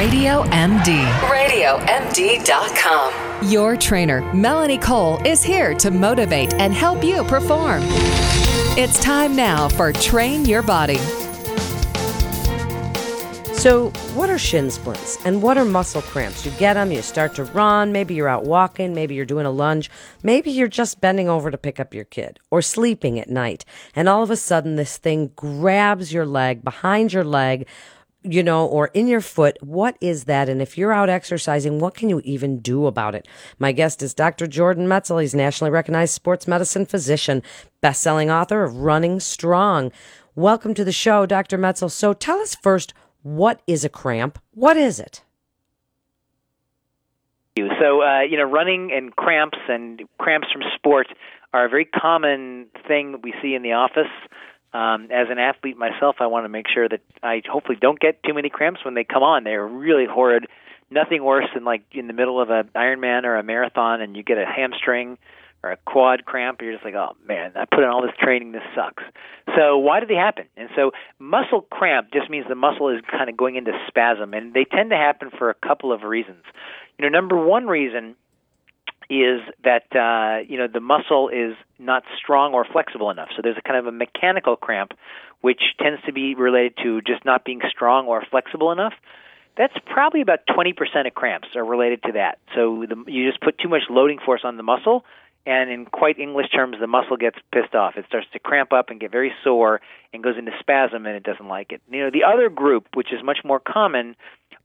Radio MD. RadioMD.com. Your trainer, Melanie Cole, is here to motivate and help you perform. It's time now for Train Your Body. So, what are shin splints and what are muscle cramps? You get them, you start to run, maybe you're out walking, maybe you're doing a lunge, maybe you're just bending over to pick up your kid or sleeping at night, and all of a sudden this thing grabs your leg, behind your leg, you know, or in your foot. What is that? And if you're out exercising, what can you even do about it? My guest is Dr. Jordan Metzl. He's nationally recognized sports medicine physician, best-selling author of Running Strong. Welcome to the show, Dr. Metzl. So tell us first, what is a cramp? What is it? So, uh, you know, running and cramps and cramps from sports are a very common thing that we see in the office. Um, as an athlete myself, I want to make sure that I hopefully don't get too many cramps when they come on. They're really horrid. Nothing worse than like in the middle of an Ironman or a marathon and you get a hamstring or a quad cramp, you're just like, oh man, I put in all this training, this sucks. So why do they happen? And so muscle cramp just means the muscle is kind of going into spasm, and they tend to happen for a couple of reasons. You know, number one reason is that uh, you know the muscle is not strong or flexible enough. So there's a kind of a mechanical cramp, which tends to be related to just not being strong or flexible enough. That's probably about 20% of cramps are related to that. So the, you just put too much loading force on the muscle, and in quite English terms, the muscle gets pissed off. It starts to cramp up and get very sore and goes into spasm, and it doesn't like it. You know, the other group, which is much more common,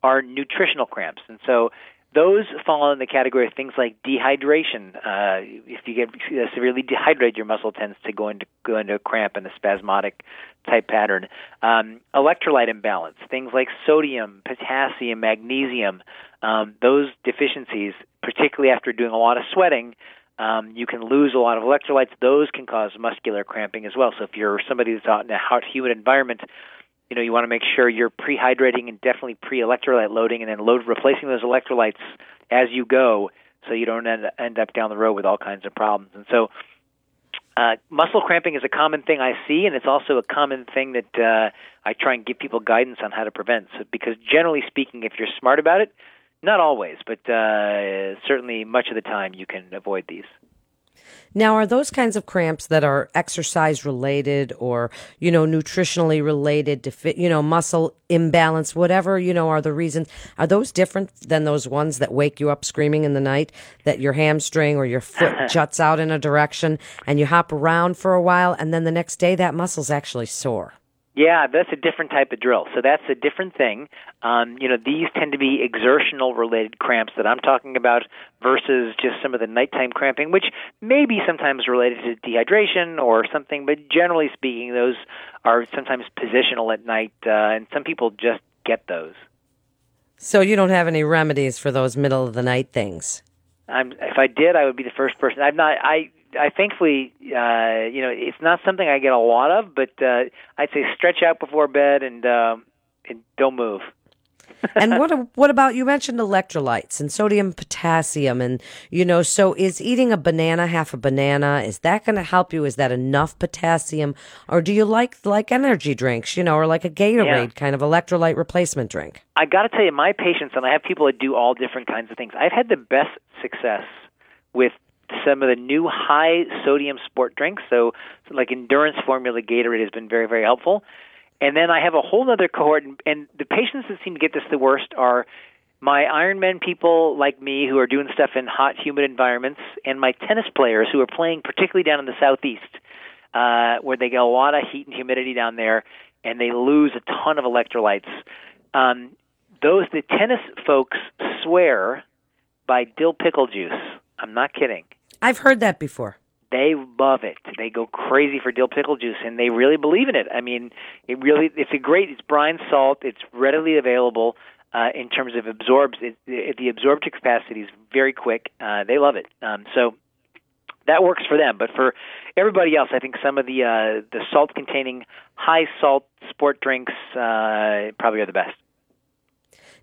are nutritional cramps, and so those fall in the category of things like dehydration. Uh, if you get severely dehydrated, your muscle tends to go into go into a cramp and a spasmodic type pattern. Um, electrolyte imbalance, things like sodium, potassium, magnesium. Um, those deficiencies, particularly after doing a lot of sweating, um, you can lose a lot of electrolytes. Those can cause muscular cramping as well. So if you're somebody that's out in a hot, humid environment, you know you want to make sure you're prehydrating and definitely pre-electrolyte loading, and then load replacing those electrolytes as you go, so you don't end, end up down the road with all kinds of problems. And so. Uh, muscle cramping is a common thing I see, and it's also a common thing that uh, I try and give people guidance on how to prevent. So, because generally speaking, if you're smart about it, not always, but uh, certainly much of the time you can avoid these. Now, are those kinds of cramps that are exercise related or, you know, nutritionally related to fit, you know, muscle imbalance, whatever, you know, are the reasons, are those different than those ones that wake you up screaming in the night that your hamstring or your foot juts out in a direction and you hop around for a while and then the next day that muscle's actually sore? Yeah, that's a different type of drill. So that's a different thing. Um, you know, these tend to be exertional related cramps that I'm talking about versus just some of the nighttime cramping, which may be sometimes related to dehydration or something, but generally speaking, those are sometimes positional at night, uh, and some people just get those. So you don't have any remedies for those middle of the night things? I'm, if I did, I would be the first person. I'm not. I I thankfully, uh, you know, it's not something I get a lot of, but uh, I'd say stretch out before bed and uh, and don't move. and what what about you mentioned electrolytes and sodium potassium and you know so is eating a banana half a banana is that going to help you is that enough potassium or do you like like energy drinks you know or like a Gatorade yeah. kind of electrolyte replacement drink I got to tell you my patients and I have people that do all different kinds of things I've had the best success with some of the new high sodium sport drinks. So, like endurance formula Gatorade has been very, very helpful. And then I have a whole other cohort, and, and the patients that seem to get this the worst are my Ironman people like me who are doing stuff in hot, humid environments, and my tennis players who are playing particularly down in the southeast, uh, where they get a lot of heat and humidity down there, and they lose a ton of electrolytes. Um, those the tennis folks swear by dill pickle juice. I'm not kidding. I've heard that before. They love it. They go crazy for dill pickle juice, and they really believe in it. I mean, it really it's a great. It's brine salt. It's readily available. Uh, in terms of absorbs, it, it, the absorptive capacity is very quick. Uh, they love it. Um, so that works for them. But for everybody else, I think some of the uh, the salt containing high salt sport drinks uh, probably are the best.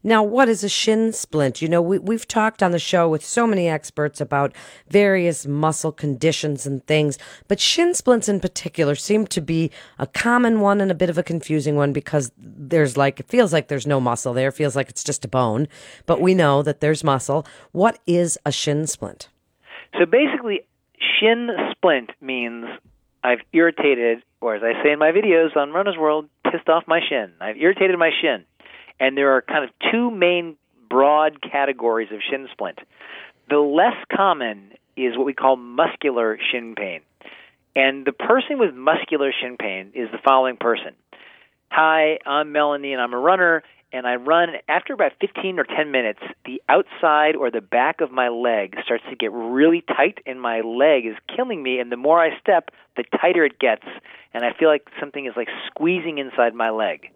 Now, what is a shin splint? You know, we, we've talked on the show with so many experts about various muscle conditions and things, but shin splints in particular seem to be a common one and a bit of a confusing one because there's like, it feels like there's no muscle there, it feels like it's just a bone, but we know that there's muscle. What is a shin splint? So basically, shin splint means I've irritated, or as I say in my videos on Runner's World, pissed off my shin. I've irritated my shin. And there are kind of two main broad categories of shin splint. The less common is what we call muscular shin pain. And the person with muscular shin pain is the following person. Hi, I'm Melanie and I'm a runner and I run after about 15 or 10 minutes, the outside or the back of my leg starts to get really tight and my leg is killing me and the more I step, the tighter it gets and I feel like something is like squeezing inside my leg.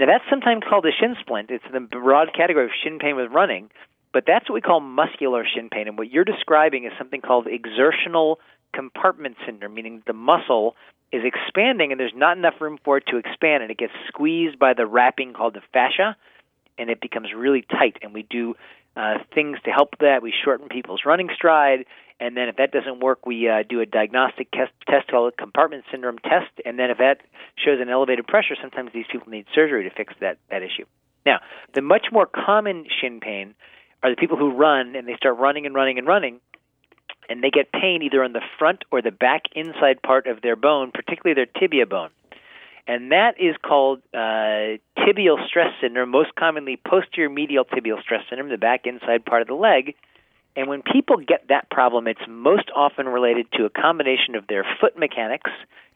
Now, that's sometimes called a shin splint. It's the broad category of shin pain with running, but that's what we call muscular shin pain. And what you're describing is something called exertional compartment syndrome, meaning the muscle is expanding and there's not enough room for it to expand, and it gets squeezed by the wrapping called the fascia, and it becomes really tight. And we do uh, things to help that. We shorten people's running stride. And then if that doesn't work, we uh, do a diagnostic test, test called compartment syndrome test. And then if that shows an elevated pressure, sometimes these people need surgery to fix that, that issue. Now, the much more common shin pain are the people who run and they start running and running and running, and they get pain either on the front or the back inside part of their bone, particularly their tibia bone. And that is called uh, tibial stress syndrome, most commonly posterior medial tibial stress syndrome, the back inside part of the leg. And when people get that problem, it's most often related to a combination of their foot mechanics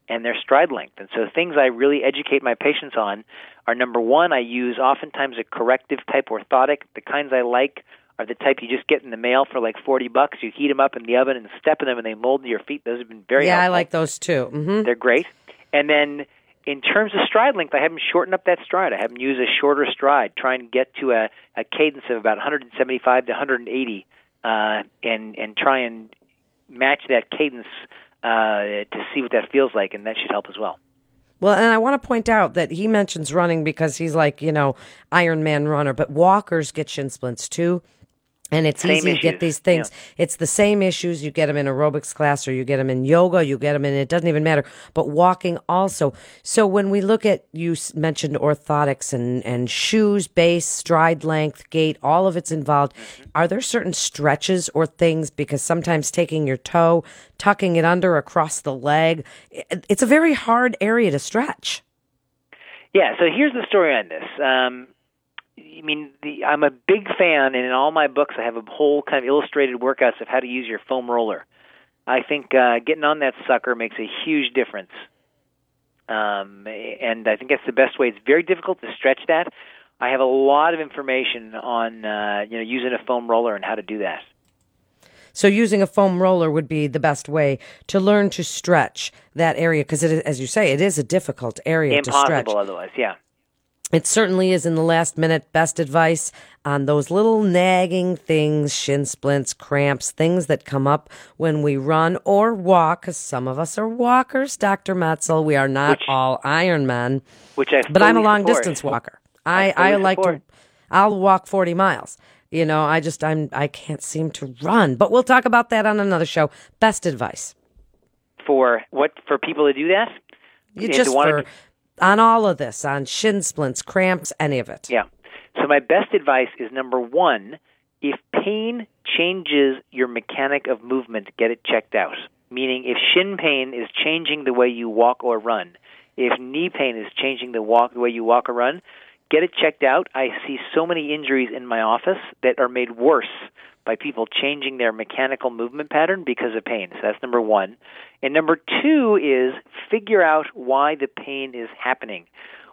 and their stride length. And so, things I really educate my patients on are number one, I use oftentimes a corrective type orthotic. The kinds I like are the type you just get in the mail for like 40 bucks. You heat them up in the oven and step in them and they mold to your feet. Those have been very Yeah, helpful. I like those too. hmm They're great. And then in terms of stride length, I have them shorten up that stride. I have them use a shorter stride, try and get to a, a cadence of about 175 to 180 uh, and and try and match that cadence uh, to see what that feels like, and that should help as well. Well, and I want to point out that he mentions running because he's like, you know, Iron Man runner, but walkers get shin splints too. And it's Same easy to get these things. It's the same issues. You get them in aerobics class or you get them in yoga, you get them in, it doesn't even matter. But walking also. So when we look at, you mentioned orthotics and, and shoes, base, stride length, gait, all of it's involved. Are there certain stretches or things? Because sometimes taking your toe, tucking it under across the leg, it's a very hard area to stretch. Yeah. So here's the story on this. Um, I mean, the, I'm a big fan, and in all my books, I have a whole kind of illustrated workouts of how to use your foam roller. I think uh, getting on that sucker makes a huge difference, um, and I think that's the best way. It's very difficult to stretch that. I have a lot of information on uh, you know using a foam roller and how to do that. So using a foam roller would be the best way to learn to stretch that area because, as you say, it is a difficult area to stretch. Impossible otherwise. Yeah. It certainly is in the last minute best advice on those little nagging things, shin splints, cramps, things that come up when we run or walk, because some of us are walkers, Dr. Metzl. We are not Which- all Ironman, Which I. but I'm a long support. distance walker. I, fully I like support. to, I'll walk 40 miles. You know, I just, I'm, I can't seem to run, but we'll talk about that on another show. Best advice. for what for people to do that. You just for, on all of this, on shin splints, cramps, any of it. Yeah. So my best advice is number one: if pain changes your mechanic of movement, get it checked out. Meaning, if shin pain is changing the way you walk or run, if knee pain is changing the walk the way you walk or run, get it checked out. I see so many injuries in my office that are made worse by people changing their mechanical movement pattern because of pain. So that's number one. And number two is figure out why the pain is happening.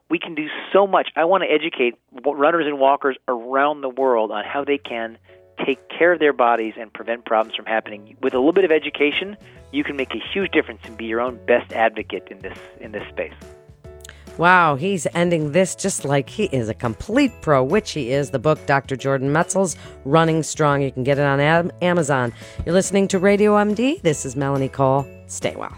We can do so much. I want to educate runners and walkers around the world on how they can take care of their bodies and prevent problems from happening. With a little bit of education, you can make a huge difference and be your own best advocate in this in this space. Wow, he's ending this just like he is a complete pro, which he is. The book, Dr. Jordan Metzl's Running Strong. You can get it on Amazon. You're listening to Radio MD. This is Melanie Cole. Stay well.